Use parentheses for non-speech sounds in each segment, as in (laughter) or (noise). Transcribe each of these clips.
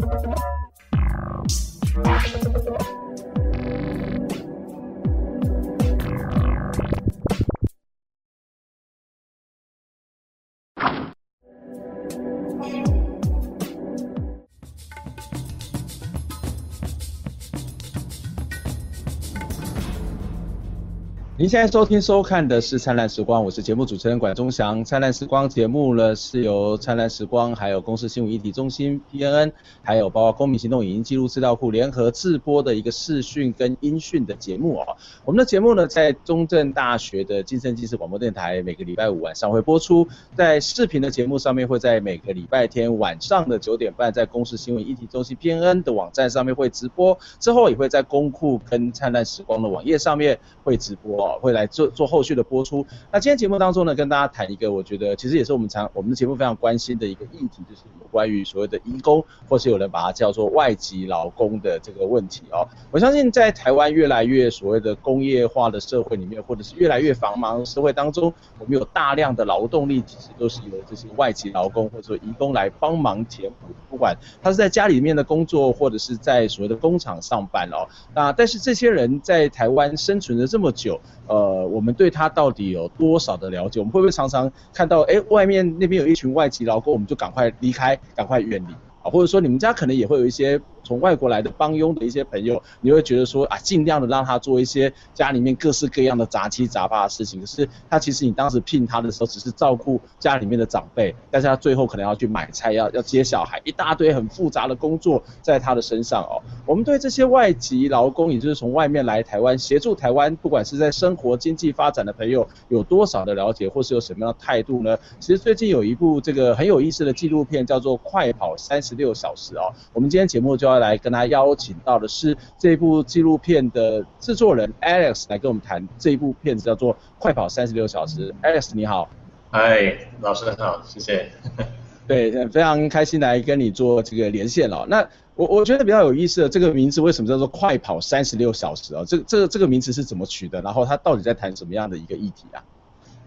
Thank you. 您现在收听收看的是《灿烂时光》，我是节目主持人管中祥。《灿烂时光》节目呢是由《灿烂时光》还有公视新闻议题中心 PNN，还有包括公民行动影音记录资料库联合制播的一个视讯跟音讯的节目哦。我们的节目呢在中正大学的金声纪实广播电台每个礼拜五晚上会播出，在视频的节目上面会在每个礼拜天晚上的九点半在公视新闻议题中心 PNN 的网站上面会直播，之后也会在公库跟《灿烂时光》的网页上面会直播哦。会来做做后续的播出。那今天节目当中呢，跟大家谈一个我觉得其实也是我们常我们的节目非常关心的一个议题，就是有关于所谓的移工，或是有人把它叫做外籍劳工的这个问题哦。我相信在台湾越来越所谓的工业化的社会里面，或者是越来越繁忙的社会当中，我们有大量的劳动力其实都是由这些外籍劳工或者说移工来帮忙填补，不管他是在家里面的工作，或者是在所谓的工厂上班哦。那但是这些人在台湾生存了这么久。呃，我们对他到底有多少的了解？我们会不会常常看到，哎，外面那边有一群外籍劳工，我们就赶快离开，赶快远离啊？或者说，你们家可能也会有一些。从外国来的帮佣的一些朋友，你会觉得说啊，尽量的让他做一些家里面各式各样的杂七杂八的事情。可是他其实你当时聘他的时候，只是照顾家里面的长辈，但是他最后可能要去买菜，要要接小孩，一大堆很复杂的工作在他的身上哦。我们对这些外籍劳工，也就是从外面来台湾协助台湾，不管是在生活经济发展的朋友，有多少的了解，或是有什么样的态度呢？其实最近有一部这个很有意思的纪录片，叫做《快跑三十六小时》哦。我们今天节目就要。来跟他邀请到的是这部纪录片的制作人 Alex 来跟我们谈这一部片子叫做《快跑三十六小时》。Alex 你好，嗨，老师好，谢谢。(laughs) 对，非常开心来跟你做这个连线了。那我我觉得比较有意思的这个名字为什么叫做《快跑三十六小时》啊？这这个这个名字是怎么取的？然后它到底在谈什么样的一个议题啊？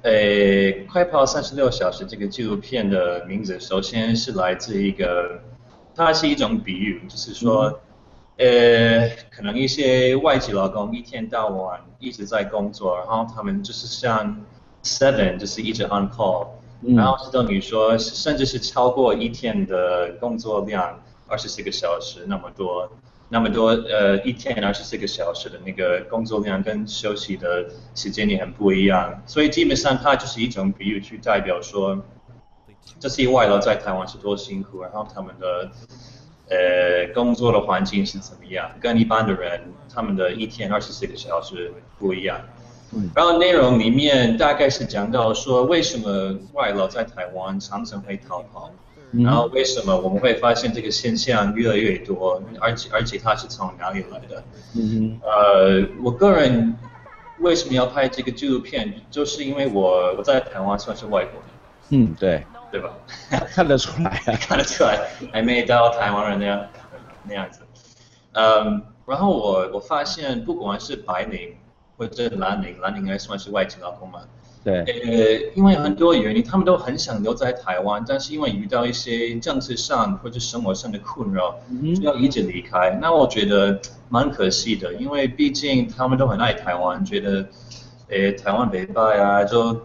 诶，《快跑三十六小时》这个纪录片的名字首先是来自一个。它是一种比喻，就是说，呃，可能一些外籍劳工一天到晚一直在工作，然后他们就是像 seven，就是一直 on call，然后是等于说，甚至是超过一天的工作量，二十四个小时那么多，那么多，呃，一天二十四个小时的那个工作量跟休息的时间也很不一样，所以基本上它就是一种比喻去代表说。这些外劳在台湾是多辛苦，然后他们的呃工作的环境是怎么样，跟一般的人他们的一天二十四个小时不一样。嗯，然后内容里面大概是讲到说，为什么外劳在台湾常常会逃跑，嗯，然后为什么我们会发现这个现象越来越多，而且而且它是从哪里来的？嗯，呃，我个人为什么要拍这个纪录片，就是因为我我在台湾算是外国人。嗯，对。对吧？(laughs) 看得出来啊，(laughs) 看得出来，还没到台湾人那样那样子。嗯，然后我我发现，不管是白领或者蓝领，蓝领应该算是外籍劳工嘛。对。呃，因为很多原因，他们都很想留在台湾，但是因为遇到一些政治上或者生活上的困扰，就要一直离开。嗯。那我觉得蛮可惜的，因为毕竟他们都很爱台湾，觉得，呃，台湾没败啊，就。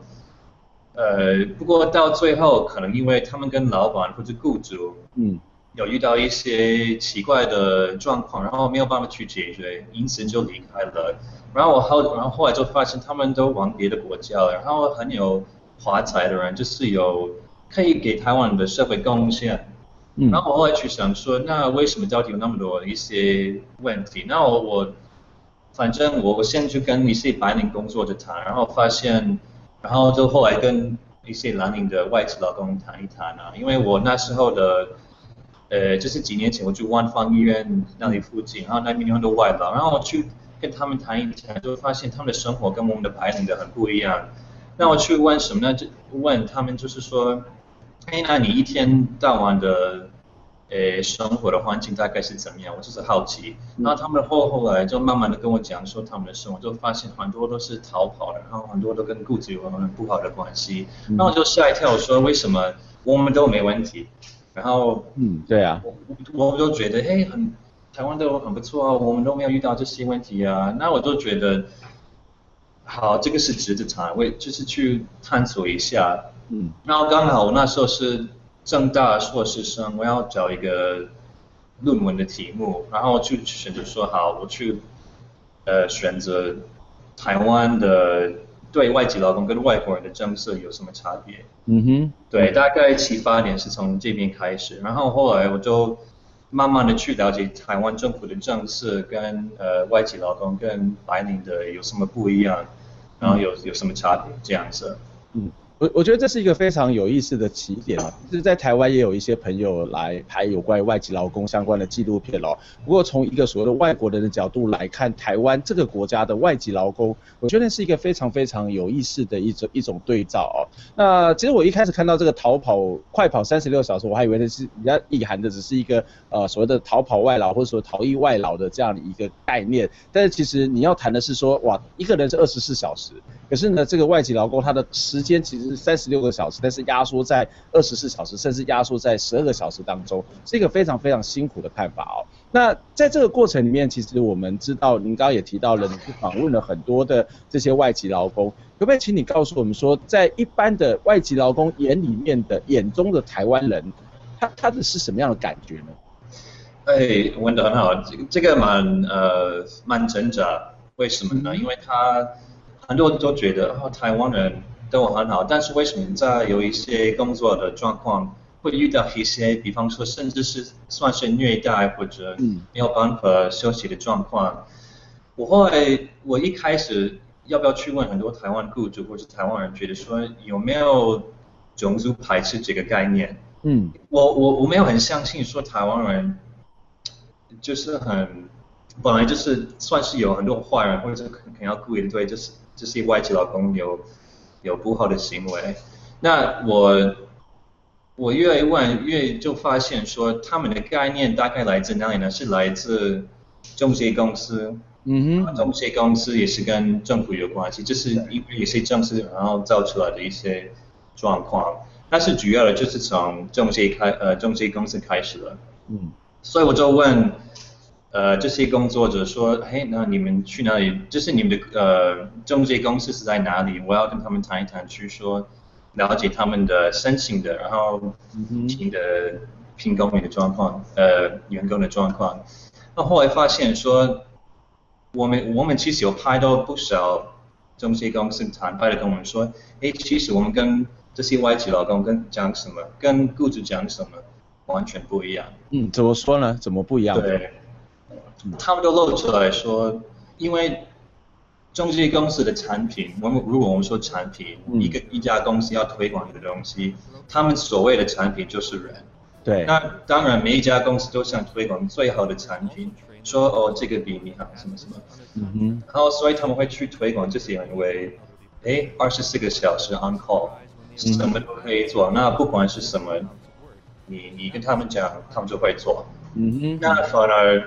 呃，不过到最后，可能因为他们跟老板或者雇主，嗯，有遇到一些奇怪的状况，然后没有办法去解决，因此就离开了。然后我后，然后后来就发现他们都往别的国家了，然后很有华彩的人，就是有可以给台湾的社会贡献。嗯，然后我后来去想说，那为什么到底有那么多一些问题？那我我，反正我我先去跟一些白领工作者谈，然后发现。然后就后来跟一些南宁的外籍劳工谈一谈啊，因为我那时候的，呃，就是几年前我去万方医院那里附近，然后那边有很多外劳，然后我去跟他们谈一谈，就发现他们的生活跟我们的白领的很不一样。那我去问什么呢？就问他们就是说，哎，那你一天到晚的。诶，生活的环境大概是怎么样？我就是好奇。然后他们后后来就慢慢的跟我讲说他们的生活，就发现很多都是逃跑的，然后很多都跟雇主有很不好的关系。那我就吓一跳，说为什么我们都没问题？然后嗯，对啊，我我就觉得哎很台湾都很不错啊，我们都没有遇到这些问题啊，那我就觉得好，这个是值得谈，为就是去探索一下。嗯，然后刚好我那时候是政大硕士生，我要找一个论文的题目，然后就选择说好，我去呃选择台湾的对外籍劳工跟外国人的政策有什么差别。嗯哼，对，大概七八年是从这边开始，然后后来我就慢慢的去了解台湾政府的政策跟呃外籍劳工跟白领的有什么不一样，然后有有什么差别这样子。嗯。我我觉得这是一个非常有意思的起点啊，就是在台湾也有一些朋友来拍有关于外籍劳工相关的纪录片哦。不过从一个所谓的外国人的角度来看，台湾这个国家的外籍劳工，我觉得是一个非常非常有意思的一种一种对照哦。那其实我一开始看到这个逃跑快跑三十六小时，我还以为那是比较隐含的只是一个呃所谓的逃跑外劳或者说逃逸外劳的这样的一个概念，但是其实你要谈的是说，哇，一个人是二十四小时，可是呢这个外籍劳工他的时间其实是。三十六个小时，但是压缩在二十四小时，甚至压缩在十二个小时当中，是一个非常非常辛苦的看法哦。那在这个过程里面，其实我们知道，您刚刚也提到了，你去访问了很多的这些外籍劳工，可不可以请你告诉我们说，在一般的外籍劳工眼里面的眼中的台湾人，他他的是什么样的感觉呢？哎，问得很好，这个这个蛮呃蛮挣扎，为什么呢？因为他很多人都觉得哦，台湾人。都很好，但是为什么在有一些工作的状况会遇到一些，比方说甚至是算是虐待或者没有办法休息的状况？嗯、我后来我一开始要不要去问很多台湾雇主或者台湾人，觉得说有没有种族排斥这个概念？嗯，我我我没有很相信说台湾人就是很本来就是算是有很多坏人，或者可能要故意的对，就是这些外籍劳工有。有不好的行为，那我我越问越就发现说，他们的概念大概来自哪里呢？是来自中介公司，嗯哼，中介公司也是跟政府有关系，这是因为一些政策然后造出来的一些状况，但是主要的就是从中介开呃中介公司开始了，嗯，所以我就问。呃，这些工作者说，嘿，那你们去哪里？就是你们的呃中介公司是在哪里？我要跟他们谈一谈，去说了解他们的申请的，然后新的聘工员的状况，呃，员工的状况。那后来发现说，我们我们其实有拍到不少中介公司谈判的跟我们说，哎，其实我们跟这些外籍劳工跟讲什么，跟雇主讲什么完全不一样。嗯，怎么说呢？怎么不一样？对。他们都露出来说，因为中介公司的产品，我们如果我们说产品，一个一家公司要推广一个东西，他们所谓的产品就是人。对。那当然，每一家公司都想推广最好的产品，说哦这个比你好什么什么。嗯哼。然后所以他们会去推广这些，因为哎二十四个小时 on call，什么都可以做，那不管是什么，你你跟他们讲，他们就会做。嗯哼。那反而。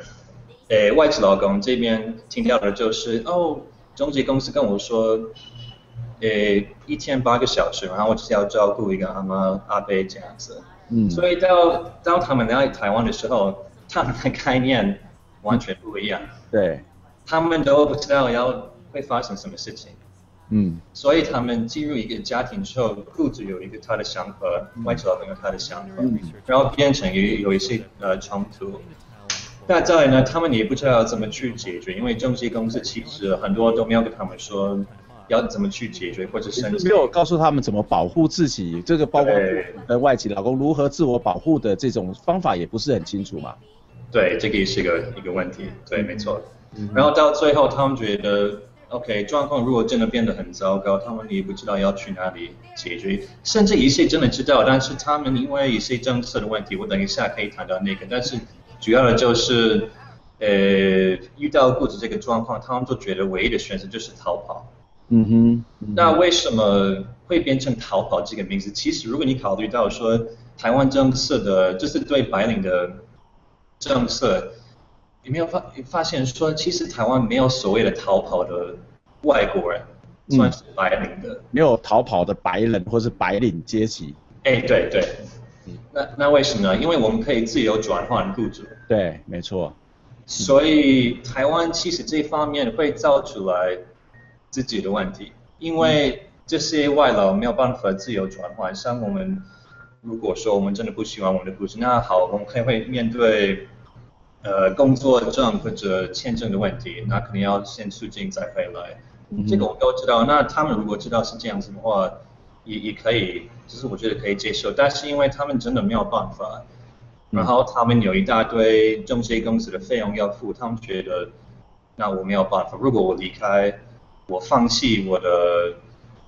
诶，外籍劳工这边听到的就是，哦，中介公司跟我说，诶，一天八个小时，然后我只要照顾一个阿妈阿伯这样子。嗯。所以到到他们来台湾的时候，他们的概念完全不一样。对。他们都不知道要会发生什么事情。嗯。所以他们进入一个家庭之后，雇主有一个他的想法，外籍劳工有他的想法，嗯、然后变成有有一些呃冲突。那再来呢，他们也不知道怎么去解决，因为中介公司其实很多都没有跟他们说要怎么去解决或者申请，没有告诉他们怎么保护自己，这个包括呃外籍老公如何自我保护的这种方法也不是很清楚嘛。对，这个也是一个一个问题，对，没错。嗯、然后到最后，他们觉得，OK，状况如果真的变得很糟糕，他们也不知道要去哪里解决，甚至一些真的知道，但是他们因为一些政策的问题，我等一下可以谈到那个，但是。主要的就是，呃，遇到雇主这个状况，他们就觉得唯一的选择就是逃跑。嗯哼。嗯哼，那为什么会变成逃跑这个名字？其实如果你考虑到说台湾政策的，就是对白领的政策，有没有发发现说，其实台湾没有所谓的逃跑的外国人，嗯、算是白领的，没有逃跑的白人或是白领阶级。哎，对对。那那为什么呢？因为我们可以自由转换雇主。对，没错。所以台湾其实这方面会造出来自己的问题，因为这些外劳没有办法自由转换。像我们如果说我们真的不喜欢我们的雇主，那好，我们可以会面对呃工作证或者签证的问题，那肯定要先出境再回来。嗯、这个我们都知道。那他们如果知道是这样子的话，也也可以，就是我觉得可以接受。但是因为他们真的没有办法。然后他们有一大堆中介公司的费用要付，他们觉得那我没有办法。如果我离开，我放弃我的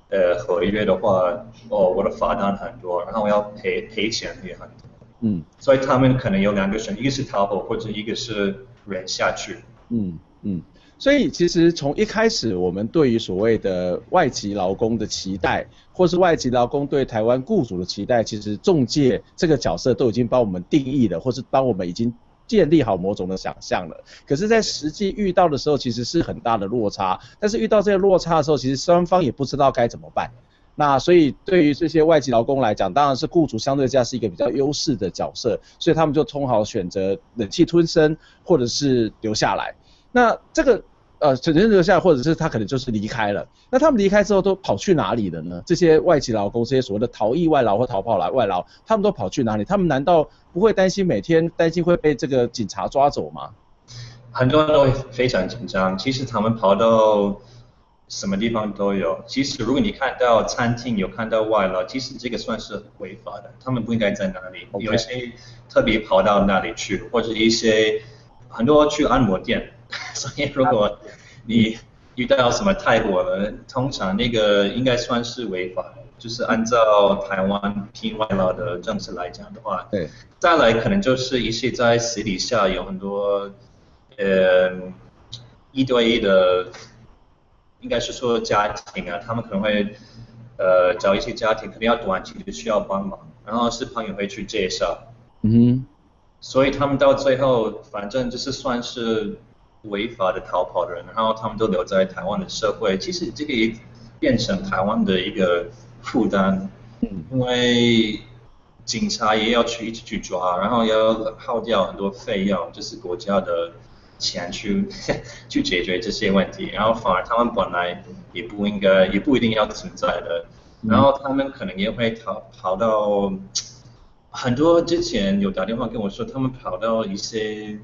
呃合约的话，哦，我的罚单很多，然后我要赔赔钱也很多。嗯。所以他们可能有两个选择，一个是逃跑，或者一个是忍下去。嗯嗯。所以其实从一开始，我们对于所谓的外籍劳工的期待，或是外籍劳工对台湾雇主的期待，其实中介这个角色都已经帮我们定义了，或是帮我们已经建立好某种的想象了。可是，在实际遇到的时候，其实是很大的落差。但是遇到这个落差的时候，其实双方也不知道该怎么办。那所以对于这些外籍劳工来讲，当然是雇主相对价是一个比较优势的角色，所以他们就通好选择忍气吞声，或者是留下来。那这个呃，选择留下，或者是他可能就是离开了。那他们离开之后都跑去哪里了呢？这些外籍劳工，这些所谓的逃逸外劳或逃跑来外劳，他们都跑去哪里？他们难道不会担心每天担心会被这个警察抓走吗？很多人都会非常紧张。其实他们跑到什么地方都有。其实如果你看到餐厅有看到外劳，其实这个算是违法的，他们不应该在哪里。有一些特别跑到那里去，或者一些很多去按摩店。(laughs) 所以如果你遇到什么泰国人，通常那个应该算是违法，就是按照台湾聘外劳的政策来讲的话。对。再来可能就是一些在私底下有很多，呃，一对一的，应该是说家庭啊，他们可能会呃找一些家庭，可能要短期的需要帮忙，然后是朋友会去介绍。嗯。所以他们到最后，反正就是算是。违法的逃跑的人，然后他们都留在台湾的社会，其实这个也变成台湾的一个负担，因为警察也要去一直去抓，然后要耗掉很多费用，就是国家的钱去 (laughs) 去解决这些问题，然后反而他们本来也不应该，也不一定要存在的，然后他们可能也会逃跑到很多之前有打电话跟我说，他们跑到一些，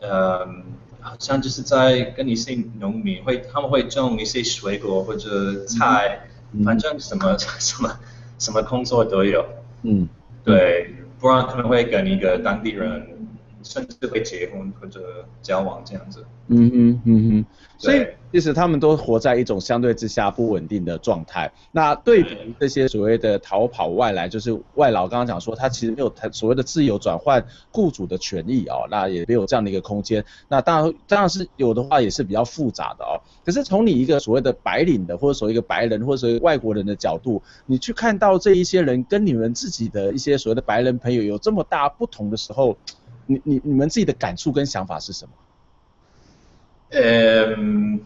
嗯。好像就是在跟一些农民会，他们会种一些水果或者菜，嗯、反正什么 (laughs) 什么什么工作都有。嗯，对，不然可能会跟一个当地人，甚至会结婚或者交往这样子。嗯嗯嗯嗯，所以。其实他们都活在一种相对之下不稳定的状态。那对比这些所谓的逃跑外来，就是外劳，刚刚讲说他其实没有所谓的自由转换雇主的权益哦，那也没有这样的一个空间。那当然，当然是有的话也是比较复杂的哦。可是从你一个所谓的白领的，或者所谓一个白人，或者所谓外国人的角度，你去看到这一些人跟你们自己的一些所谓的白人朋友有这么大不同的时候，你你你们自己的感触跟想法是什么？嗯。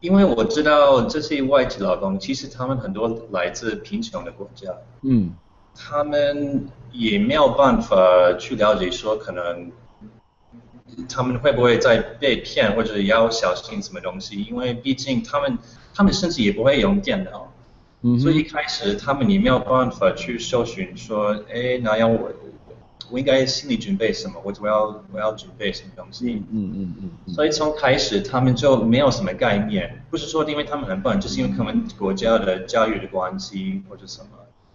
因为我知道这些外籍劳工，其实他们很多来自贫穷的国家，嗯，他们也没有办法去了解说可能他们会不会再被骗，或者要小心什么东西，因为毕竟他们他们甚至也不会用电脑，嗯，所以一开始他们也没有办法去搜寻说，哎，那要我。我应该心里准备什么？我我要我要准备什么东西？嗯嗯嗯，嗯。所以从开始他们就没有什么概念，不是说因为他们很笨，就是因为他们国家的教育的关系或者什么。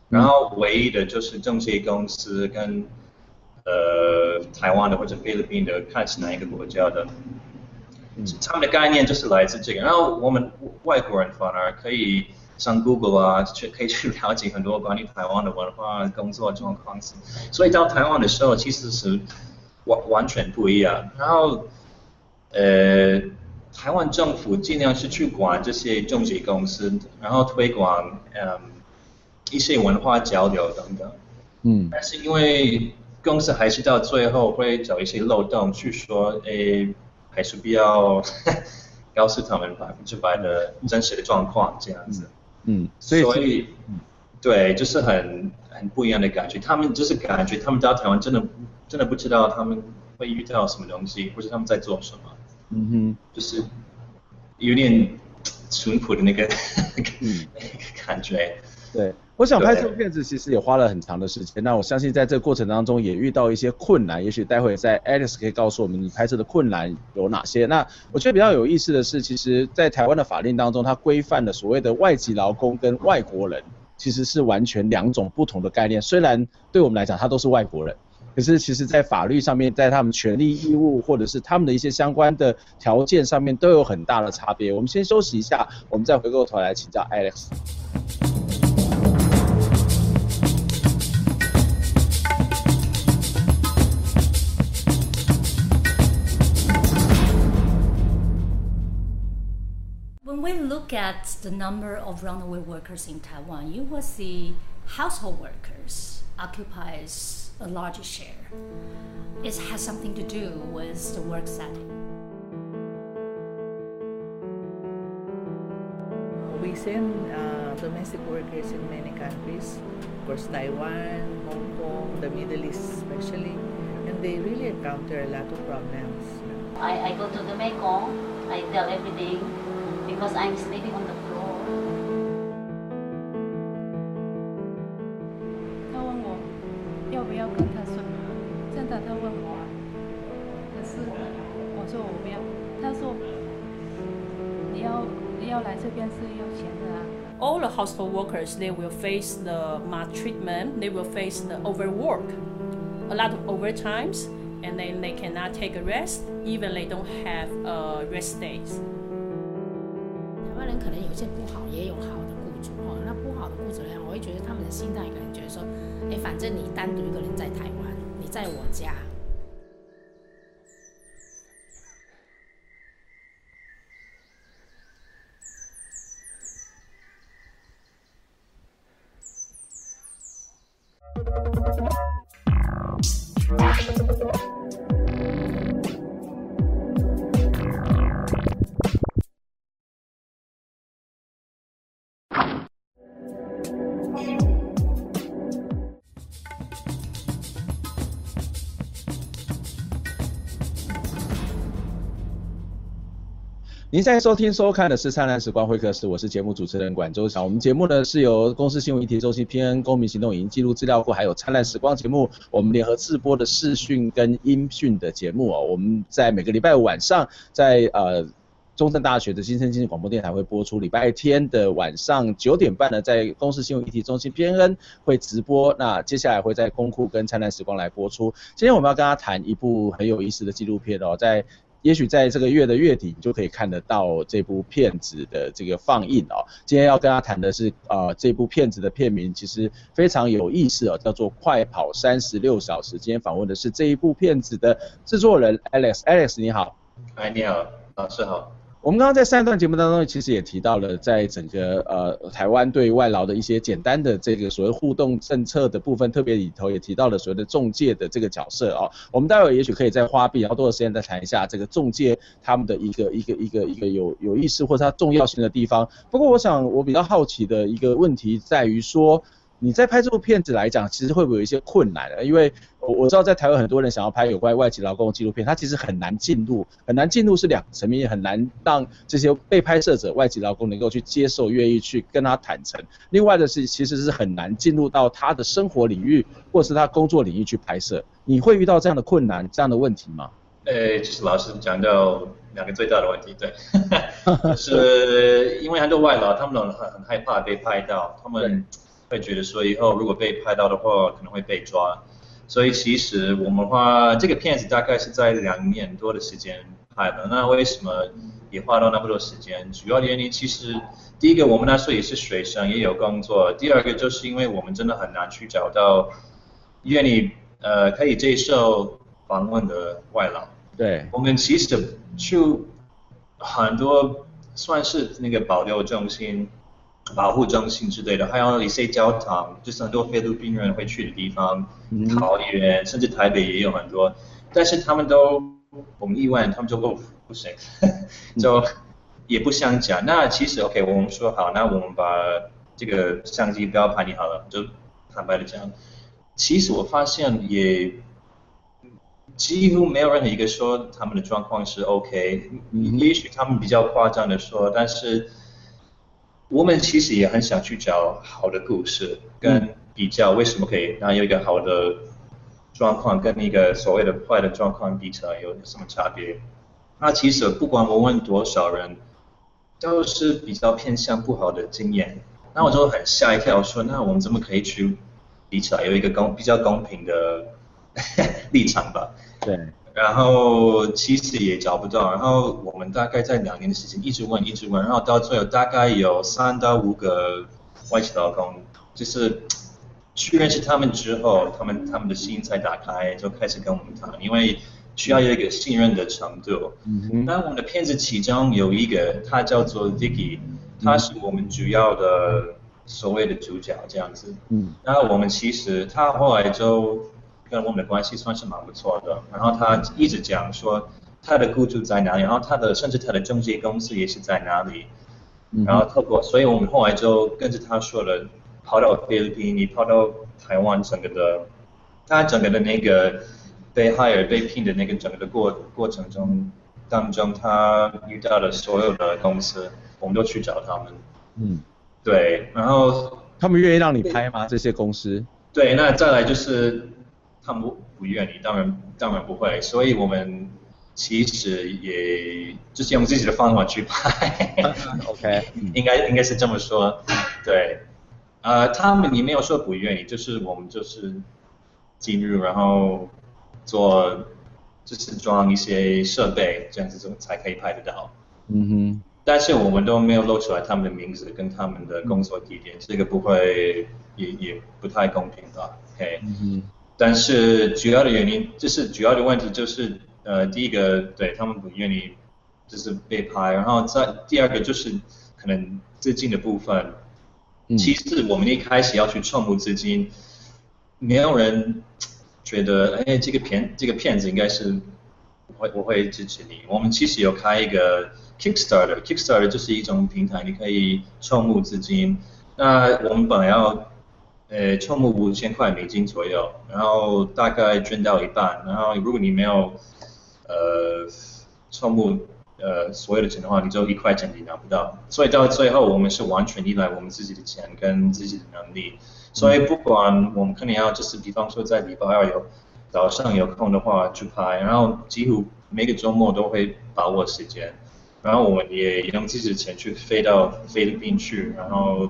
然后唯一的就是中介公司跟呃台湾的或者菲律宾的，看是哪一个国家的，他们的概念就是来自这个。然后我们外国人反而可以。上 Google 啊，去可以去了解很多关于台湾的文化、工作状况。所以到台湾的时候，其实是完完全不一样。然后，呃，台湾政府尽量是去管这些中介公司，然后推广嗯一些文化交流等等。嗯。但是因为公司还是到最后会找一些漏洞去说，诶，还是必要 (laughs) 告诉他们百分之百的真实的状况这样子。嗯。嗯，所以，所以，对，就是很很不一样的感觉。他们就是感觉他们到台湾真的真的不知道他们会遇到什么东西，或者他们在做什么。嗯哼，就是有点 (tsk) 淳朴的那个、嗯、那 (laughs) 个感觉。对，我想拍这部片子其实也花了很长的时间。那我相信在这个过程当中也遇到一些困难，也许待会在 Alex 可以告诉我们你拍摄的困难有哪些。那我觉得比较有意思的是，其实，在台湾的法令当中，它规范的所谓的外籍劳工跟外国人其实是完全两种不同的概念。虽然对我们来讲，他都是外国人。可是，其实，在法律上面，在他们权利义务，或者是他们的一些相关的条件上面，都有很大的差别。我们先休息一下，我们再回过头来请教 Alex。At the number of runaway workers in Taiwan, you will see household workers occupies a larger share. It has something to do with the work setting. We send uh, domestic workers in many countries, of course Taiwan, Hong Kong, the Middle East especially, and they really encounter a lot of problems. I, I go to the Mekong, I tell every day because I'm sleeping on the floor. 他问我，可是我说我不要。他说你要你要来这边是要钱的啊。All the household workers, they will face the maltreatment, they will face the overwork, a lot of overtimes, and then they cannot take a rest, even they don't have a rest days. 可能有些不好，也有好的雇主哦。那不好的雇主呢，我会觉得他们的心态可能觉得说，哎，反正你单独一个人在台湾。你在我家。您现在收听收看的是《灿烂时光会客室》，我是节目主持人管中祥。我们节目呢是由公司新闻议题中心、PN 公民行动影音记录资料库，还有《灿烂时光》节目，我们联合制播的视讯跟音讯的节目哦。我们在每个礼拜五晚上在呃中正大学的新生经济广播电台会播出，礼拜天的晚上九点半呢，在公司新闻议题中心 PN 会直播。那接下来会在公库跟《灿烂时光》来播出。今天我们要跟大家谈一部很有意思的纪录片哦，在。也许在这个月的月底，你就可以看得到这部片子的这个放映哦。今天要跟大家谈的是，呃，这部片子的片名其实非常有意思哦，叫做《快跑三十六小时》。今天访问的是这一部片子的制作人 Alex。Alex 你好。哎，你好，老师好。我们刚刚在上一段节目当中，其实也提到了，在整个呃台湾对外劳的一些简单的这个所谓互动政策的部分，特别里头也提到了所谓的中介的这个角色哦。我们待会也许可以再花比较多的时间再谈一下这个中介他们的一个一个一个一个有有意思或者它重要性的地方。不过我想我比较好奇的一个问题在于说。你在拍这部片子来讲，其实会不会有一些困难？因为我我知道在台湾很多人想要拍有关外籍劳工的纪录片，它其实很难进入，很难进入是两层面，也很难让这些被拍摄者外籍劳工能够去接受、愿意去跟他坦诚。另外的是，其实是很难进入到他的生活领域或是他工作领域去拍摄。你会遇到这样的困难、这样的问题吗？呃，就是老师讲到两个最大的问题，对，(laughs) 是因为很多外劳他们很很害怕被拍到，他们。会觉得说以后如果被拍到的话，可能会被抓，所以其实我们花这个片子大概是在两年多的时间拍的。那为什么也花了那么多时间？主要原因其实第一个我们那时候也是学生，也有工作；第二个就是因为我们真的很难去找到愿意呃可以接受访问的外劳。对，我们其实去很多算是那个保留中心。保护中心之类的，还有一些教堂，就是很多菲律宾人会去的地方，桃园甚至台北也有很多，但是他们都我们意外，他们就不不行，(laughs) 就也不想讲。那其实 OK，我们说好，那我们把这个相机不要拍你好了，就坦白的讲，其实我发现也几乎没有任何一个说他们的状况是 OK，也许他们比较夸张的说，但是我们其实也很想去找好的故事跟比较，为什么可以然后有一个好的状况跟一个所谓的坏的状况比起来有什么差别？那其实不管我问多少人，都是比较偏向不好的经验。那我就很吓一跳，说那我们怎么可以去比起来有一个公比较公平的 (laughs) 立场吧？对。然后其实也找不到，然后我们大概在两年的时间一直问一直问，然后到最后大概有三到五个外籍劳工，就是去认识他们之后，他们他们的心才打开，就开始跟我们谈，因为。需要有一个信任的程度。嗯，那我们的片子其中有一个，他叫做 Vicky，他是我们主要的所谓的主角这样子。嗯，那我们其实他后来就跟我们的关系算是蛮不错的。然后他一直讲说他的雇主在哪里，然后他的甚至他的中介公司也是在哪里。然后透过，所以我们后来就跟着他说了，跑到菲律宾，你跑到台湾整个的，他整个的那个。被 hire 被聘的那个整个的过过程中当中，他遇到的所有的公司，我们都去找他们。嗯，对，然后他们愿意让你拍吗？这些公司？对，那再来就是他们不不愿意，当然当然不会，所以我们其实也就是用自己的方法去拍。(laughs) OK，应该应该是这么说。对，呃，他们也没有说不愿意，就是我们就是进入然后。做就是装一些设备，这样子就才可以拍得到。嗯哼。但是我们都没有露出来他们的名字跟他们的工作地点，这个不会也也不太公平吧？OK。嗯哼。但是主要的原因就是主要的问题就是呃第一个对他们不愿意就是被拍，然后再第二个就是可能资金的部分。嗯。其实我们一开始要去创募资金，没有人。觉得哎，这个骗这个骗子应该是我会我会支持你。我们其实有开一个 Kickstarter，Kickstarter 就是一种平台，你可以创募资金。那我们本来要呃筹募五千块美金左右，然后大概捐到一半，然后如果你没有呃筹募呃所有的钱的话，你就一块钱你拿不到。所以到最后我们是完全依赖我们自己的钱跟自己的能力。所以不管我们肯定要，就是比方说在礼拜二有早上有空的话去拍，然后几乎每个周末都会把握时间，然后我们也用自己的钱去飞到菲律宾去，然后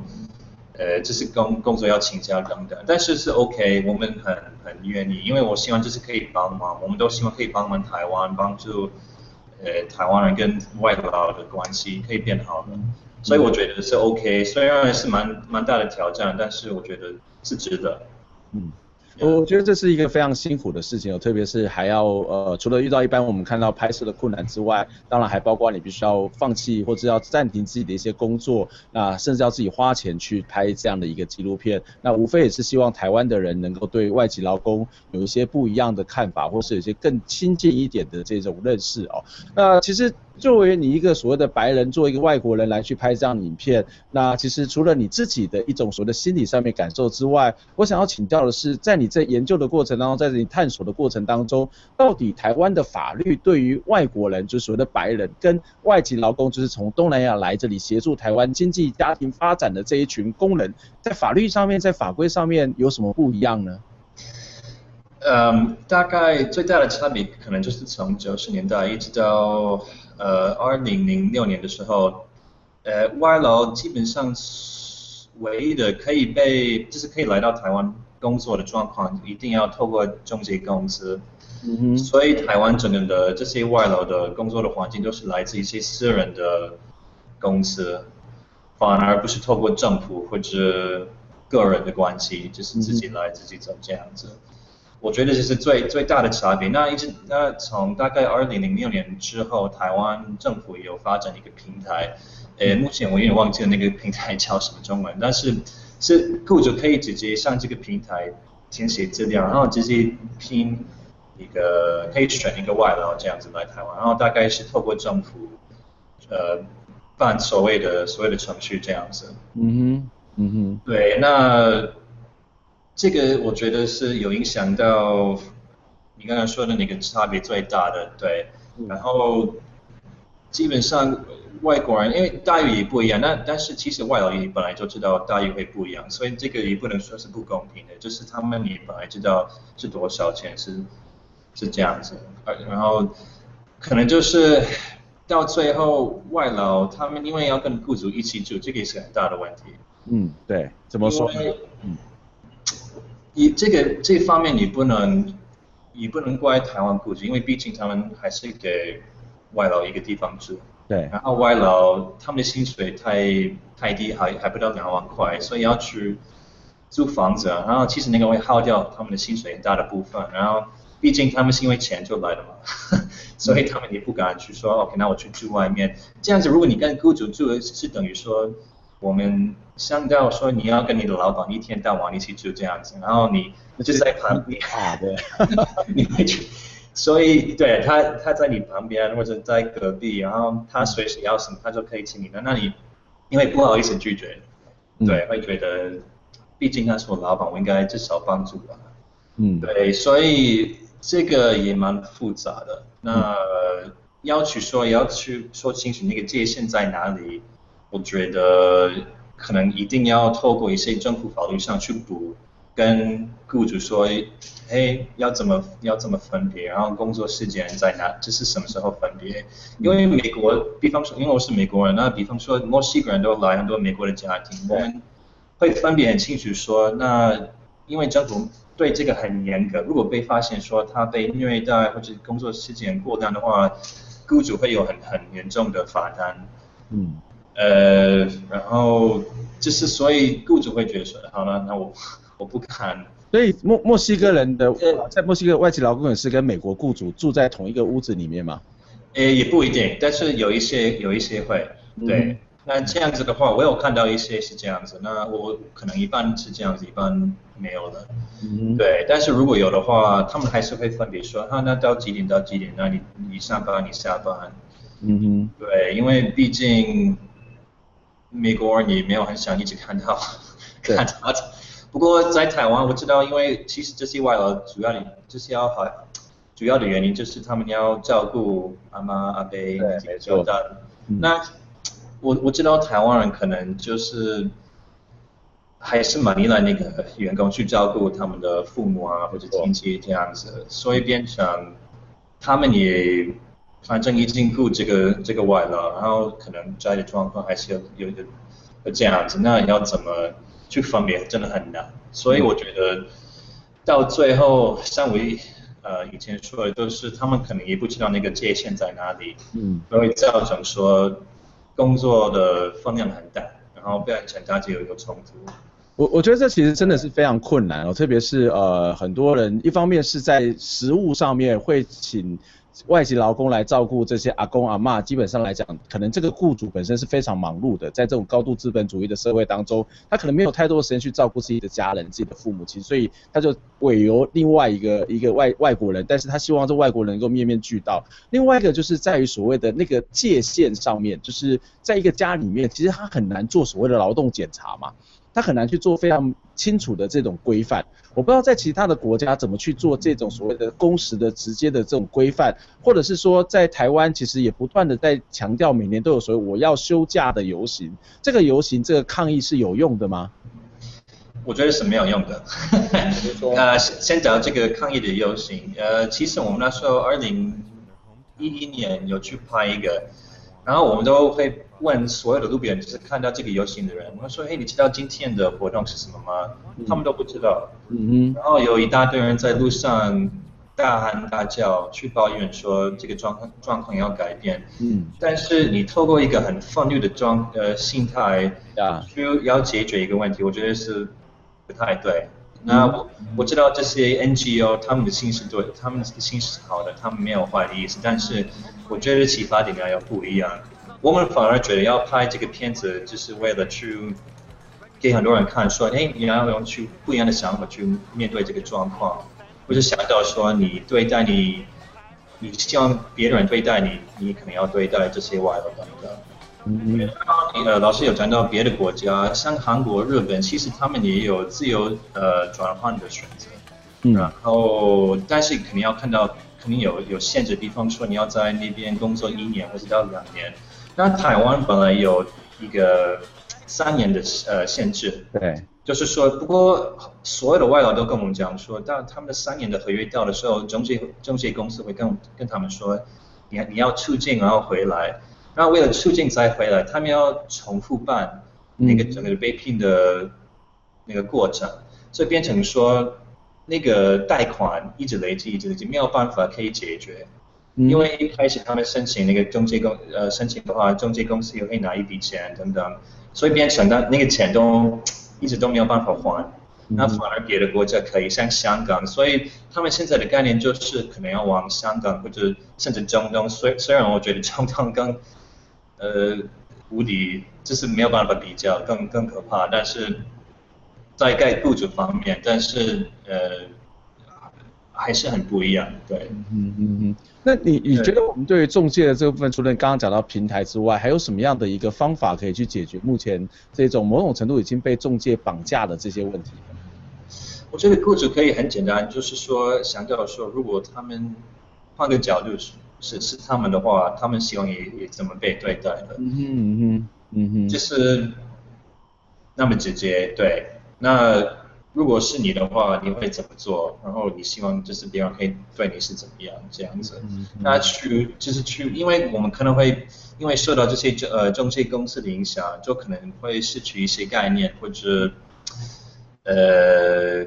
呃这是工工作要请假等等，但是是 OK，我们很很愿意，因为我希望就是可以帮忙，我们都希望可以帮忙台湾，帮助呃台湾人跟外劳的关系可以变好的。所以我觉得是 OK，虽然是蛮蛮大的挑战，但是我觉得是值得。嗯。我觉得这是一个非常辛苦的事情，特别是还要呃，除了遇到一般我们看到拍摄的困难之外，当然还包括你必须要放弃或者要暂停自己的一些工作，那甚至要自己花钱去拍这样的一个纪录片。那无非也是希望台湾的人能够对外籍劳工有一些不一样的看法，或是有一些更亲近一点的这种认识哦。那其实作为你一个所谓的白人，作为一个外国人来去拍这样的影片，那其实除了你自己的一种所谓的心理上面感受之外，我想要请教的是，在你。在研究的过程当中，在这里探索的过程当中，到底台湾的法律对于外国人，就是所谓的白人跟外籍劳工，就是从东南亚来这里协助台湾经济家庭发展的这一群工人，在法律上面，在法规上面有什么不一样呢？嗯，大概最大的差别可能就是从九十年代一直到呃二零零六年的时候，呃外劳基本上是唯一的可以被，就是可以来到台湾。工作的状况一定要透过中介公司，嗯哼，所以台湾整个的这些外劳的工作的环境都是来自一些私人的公司，反而不是透过政府或者个人的关系，就是自己来自己走这样子。我觉得这是最最大的差别。那一直那从大概二零零六年之后，台湾政府也有发展一个平台，诶，目前我有点忘记了那个平台叫什么中文，但是。是雇主可以直接上这个平台填写资料，然后直接拼一个可以选一个外劳这样子来台湾，然后大概是透过政府呃办所谓的所谓的程序这样子。嗯哼。嗯哼，对，那这个我觉得是有影响到你刚才说的那个差别最大的，对，然后基本上外国人因为待遇也不一样，那但是其实外劳也本来就知道待遇会不一样，所以这个也不能说是不公平的，就是他们也本来知道是多少钱是是这样子，然后可能就是。到最后，外劳他们因为要跟雇主一起住，这个也是很大的问题。嗯，对，怎么说？嗯，你这个这方面你不能，你不能怪台湾雇主，因为毕竟他们还是给外劳一个地方住。对。然后外劳他们的薪水太太低，还还不到两万块，所以要去租房子，然后其实那个会耗掉他们的薪水很大的部分，然后。毕竟他们是因为钱就来的嘛，(laughs) 所以他们也不敢去说 OK，那我去住外面。这样子，如果你跟雇主住，是等于说我们相当说你要跟你的老板一天到晚一起住这样子，然后你就在旁边。啊，对，(laughs) 你会去，所以对他他在你旁边或者在隔壁，然后他随时要什么他就可以请你的，那你因为不好意思拒绝，对，会觉得毕竟他是我老板，我应该至少帮助吧，嗯，对，所以。这个也蛮复杂的，那要去说，也要去说清楚那个界限在哪里。我觉得可能一定要透过一些政府法律上去补，跟雇主说，哎，要怎么要怎么分别，然后工作时间在哪，这是什么时候分别？因为美国，比方说，因为我是美国人，那比方说墨西哥人都来很多美国的家庭，我们会分别很清楚说，那因为政府。对这个很严格，如果被发现说他被虐待或者工作时间过长的话，雇主会有很很严重的罚单。嗯。呃，然后就是所以雇主会觉得说，好了，那我 (laughs) 我不看。所以墨墨西哥人的在墨西哥外籍劳工也是跟美国雇主住在同一个屋子里面吗？呃，也不一定，但是有一些有一些会，对。嗯那这样子的话，我有看到一些是这样子，那我可能一半是这样子，一半没有的。嗯，对，但是如果有的话，他们还是会分别说，啊，那到几点到几点，那你你上班你下班。嗯哼，对，因为毕竟美国人也没有很想一直看到 (laughs) 看到。不过在台湾我知道，因为其实这些外劳主要的就是要好，主要的原因就是他们要照顾阿妈阿伯，对，没错。那我我知道台湾人可能就是还是蛮依赖那个员工去照顾他们的父母啊或者亲戚这样子，所以变成他们也反正已经顾这个这个外劳，然后可能家里的状况还是有有有有这样子，那要怎么去分别真的很难，所以我觉得到最后像我呃以前说的，就是他们可能也不知道那个界限在哪里，嗯，所以造成说。工作的分量很大，然后变成大家有一个冲突。我我觉得这其实真的是非常困难哦，特别是呃很多人一方面是在食物上面会请。外籍劳工来照顾这些阿公阿嬷，基本上来讲，可能这个雇主本身是非常忙碌的，在这种高度资本主义的社会当中，他可能没有太多的时间去照顾自己的家人、自己的父母亲，所以他就委由另外一个一个外外国人，但是他希望这外国人能够面面俱到。另外一个就是在于所谓的那个界限上面，就是在一个家里面，其实他很难做所谓的劳动检查嘛。他很难去做非常清楚的这种规范，我不知道在其他的国家怎么去做这种所谓的工时的直接的这种规范，或者是说在台湾其实也不断的在强调每年都有所谓我要休假的游行，这个游行这个抗议是有用的吗？我觉得是没有用的。(laughs) 呃，先讲这个抗议的游行，呃，其实我们那时候二零一一年有去拍一个。然后我们都会问所有的路边人，就是看到这个游行的人，我们说：“嘿，你知道今天的活动是什么吗？”嗯、他们都不知道。嗯哼。然后有一大堆人在路上大喊大叫，去抱怨说这个状况状况要改变。嗯。但是你透过一个很愤怒的状呃心态，去要解决一个问题，我觉得是不太对。那我我知道这些 NGO 他们的心是对，他们的心是好的，他们没有坏的意思。但是我觉得启发点要不一样。我们反而觉得要拍这个片子，就是为了去给很多人看，说，哎，你要用去不一样的想法去面对这个状况。或者想到说，你对待你，你希望别人对待你，你可能要对待这些外国等等。嗯嗯。呃，老师有讲到别的国家，像韩国、日本，其实他们也有自由呃转换的选择。嗯。然后，但是肯定要看到，肯定有有限制，比方说你要在那边工作一年或者到两年。那台湾本来有一个三年的呃限制。对。就是说，不过所有的外劳都跟我们讲说，当他们的三年的合约到的时候，中介中介公司会跟跟他们说，你你要出境然后回来，然后为了出境再回来，他们要重复办那个整个被聘的那个过程，嗯、所以变成说那个贷款一直累积一直累积，没有办法可以解决，嗯、因为一开始他们申请那个中介公呃申请的话，中介公司也会拿一笔钱等等，所以变成的那个钱都。一直都没有办法还，那反而别的国家可以，像香港，所以他们现在的概念就是可能要往香港或者甚至中东。虽虽然我觉得中东更呃无敌，就是没有办法比较，更更可怕，但是在盖雇主方面，但是呃。还是很不一样，对。嗯嗯嗯。那你你觉得我们对于中介的这部分，除了你刚刚讲到平台之外，还有什么样的一个方法可以去解决目前这种某种程度已经被中介绑架的这些问题？我觉得雇主可以很简单，就是说想到说，如果他们换个角度是是是他们的话，他们希望也也怎么被对待的。嗯哼嗯哼嗯哼。就是那么直接，对。那。如果是你的话，你会怎么做？然后你希望就是别人可以对你是怎么样这样子？嗯嗯、那去就是去，因为我们可能会因为受到这些呃中介公司的影响，就可能会失去一些概念或者呃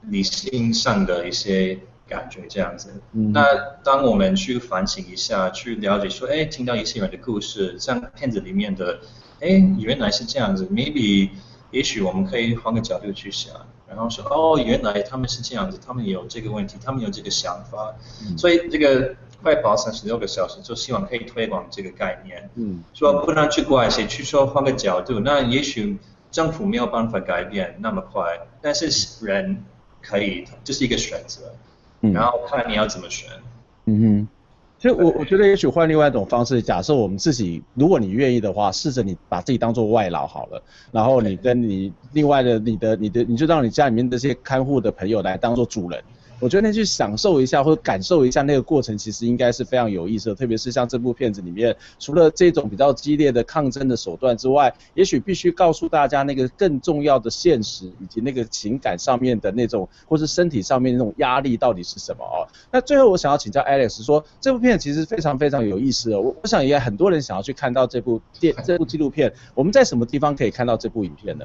理性上的一些感觉这样子。嗯、那当我们去反省一下，去了解说，哎，听到一些人的故事，像片子里面的，哎，原来是这样子，maybe 也许我们可以换个角度去想。然后说哦，原来他们是这样子，他们有这个问题，他们有这个想法，嗯、所以这个快跑三十六个小时就希望可以推广这个概念，嗯，说不能去怪谁，去说换个角度，那也许政府没有办法改变那么快，但是人可以，这、就是一个选择，嗯、然后看你要怎么选，嗯哼。其实我我觉得也许换另外一种方式，假设我们自己，如果你愿意的话，试着你把自己当做外劳好了，然后你跟你另外的你的你的，你就让你家里面这些看护的朋友来当做主人。我觉得那去享受一下或者感受一下那个过程，其实应该是非常有意思的。特别是像这部片子里面，除了这种比较激烈的抗争的手段之外，也许必须告诉大家那个更重要的现实，以及那个情感上面的那种，或是身体上面那种压力到底是什么哦。那最后我想要请教 Alex 说，这部片其实非常非常有意思哦。我我想也很多人想要去看到这部电这部纪录片，我们在什么地方可以看到这部影片呢？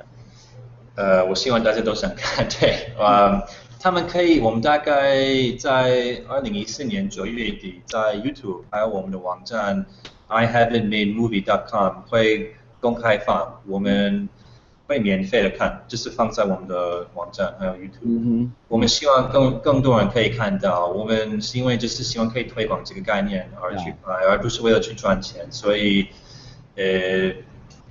呃，我希望大家都想看，对，嗯。他们可以，我们大概在二零一四年九月底，在 YouTube 还有我们的网站 ihaven'tmademovie.com 会公开放，我们会免费的看，就是放在我们的网站还有 YouTube。嗯哼。我们希望更更多人可以看到，我们是因为就是希望可以推广这个概念而去拍，而不是为了去赚钱，所以呃，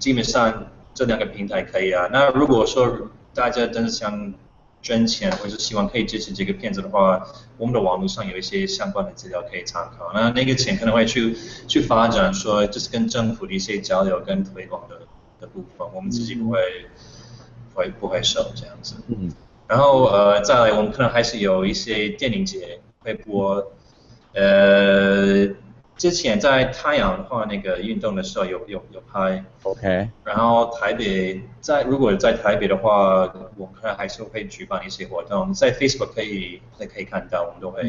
基本上这两个平台可以啊。那如果说大家真的想捐钱或者是希望可以支持这个片子的话，我们的网络上有一些相关的资料可以参考。那那个钱可能会去去发展，说就是跟政府的一些交流跟推广的的部分，我们自己不会不会不会收这样子。嗯。然后呃，再来我们可能还是有一些电影节会播，呃。之前在太阳花那个运动的时候有有有拍，OK。然后台北在如果在台北的话，我们可能还是会举办一些活动，在 Facebook 可以可以看到，我们都会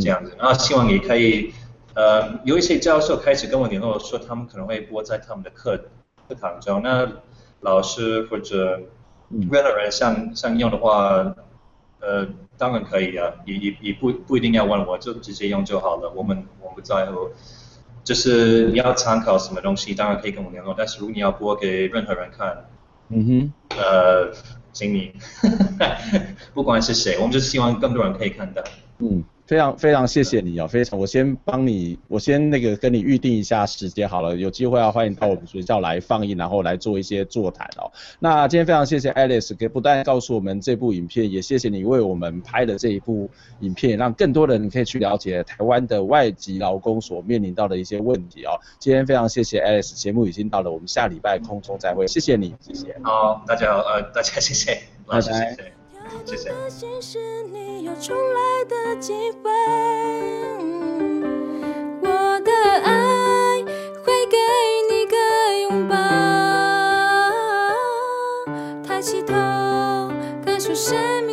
这样子。然后希望也可以，呃，有一些教授开始跟我联络说，他们可能会播在他们的课课堂中。那老师或者任何人想想用的话，呃。当然可以啊，也也也不不一定要问我，就直接用就好了。我们我不在乎，就是你要参考什么东西，当然可以跟我联络。但是如果你要播给任何人看，嗯哼，呃，请你，(laughs) 不管是谁，我们就希望更多人可以看到。嗯。非常非常谢谢你哦，非常，我先帮你，我先那个跟你预定一下时间好了，有机会啊欢迎到我们学校来放映，然后来做一些座谈哦。那今天非常谢谢 Alice，给不但告诉我们这部影片，也谢谢你为我们拍的这一部影片，让更多人可以去了解台湾的外籍劳工所面临到的一些问题哦。今天非常谢谢 Alice，节目已经到了，我们下礼拜空中再会，谢谢你，谢谢。好，大家好，呃，大家谢谢，拜拜。太多的心事，你要重来的机会。我的爱会给你个拥抱。抬起头，感受生。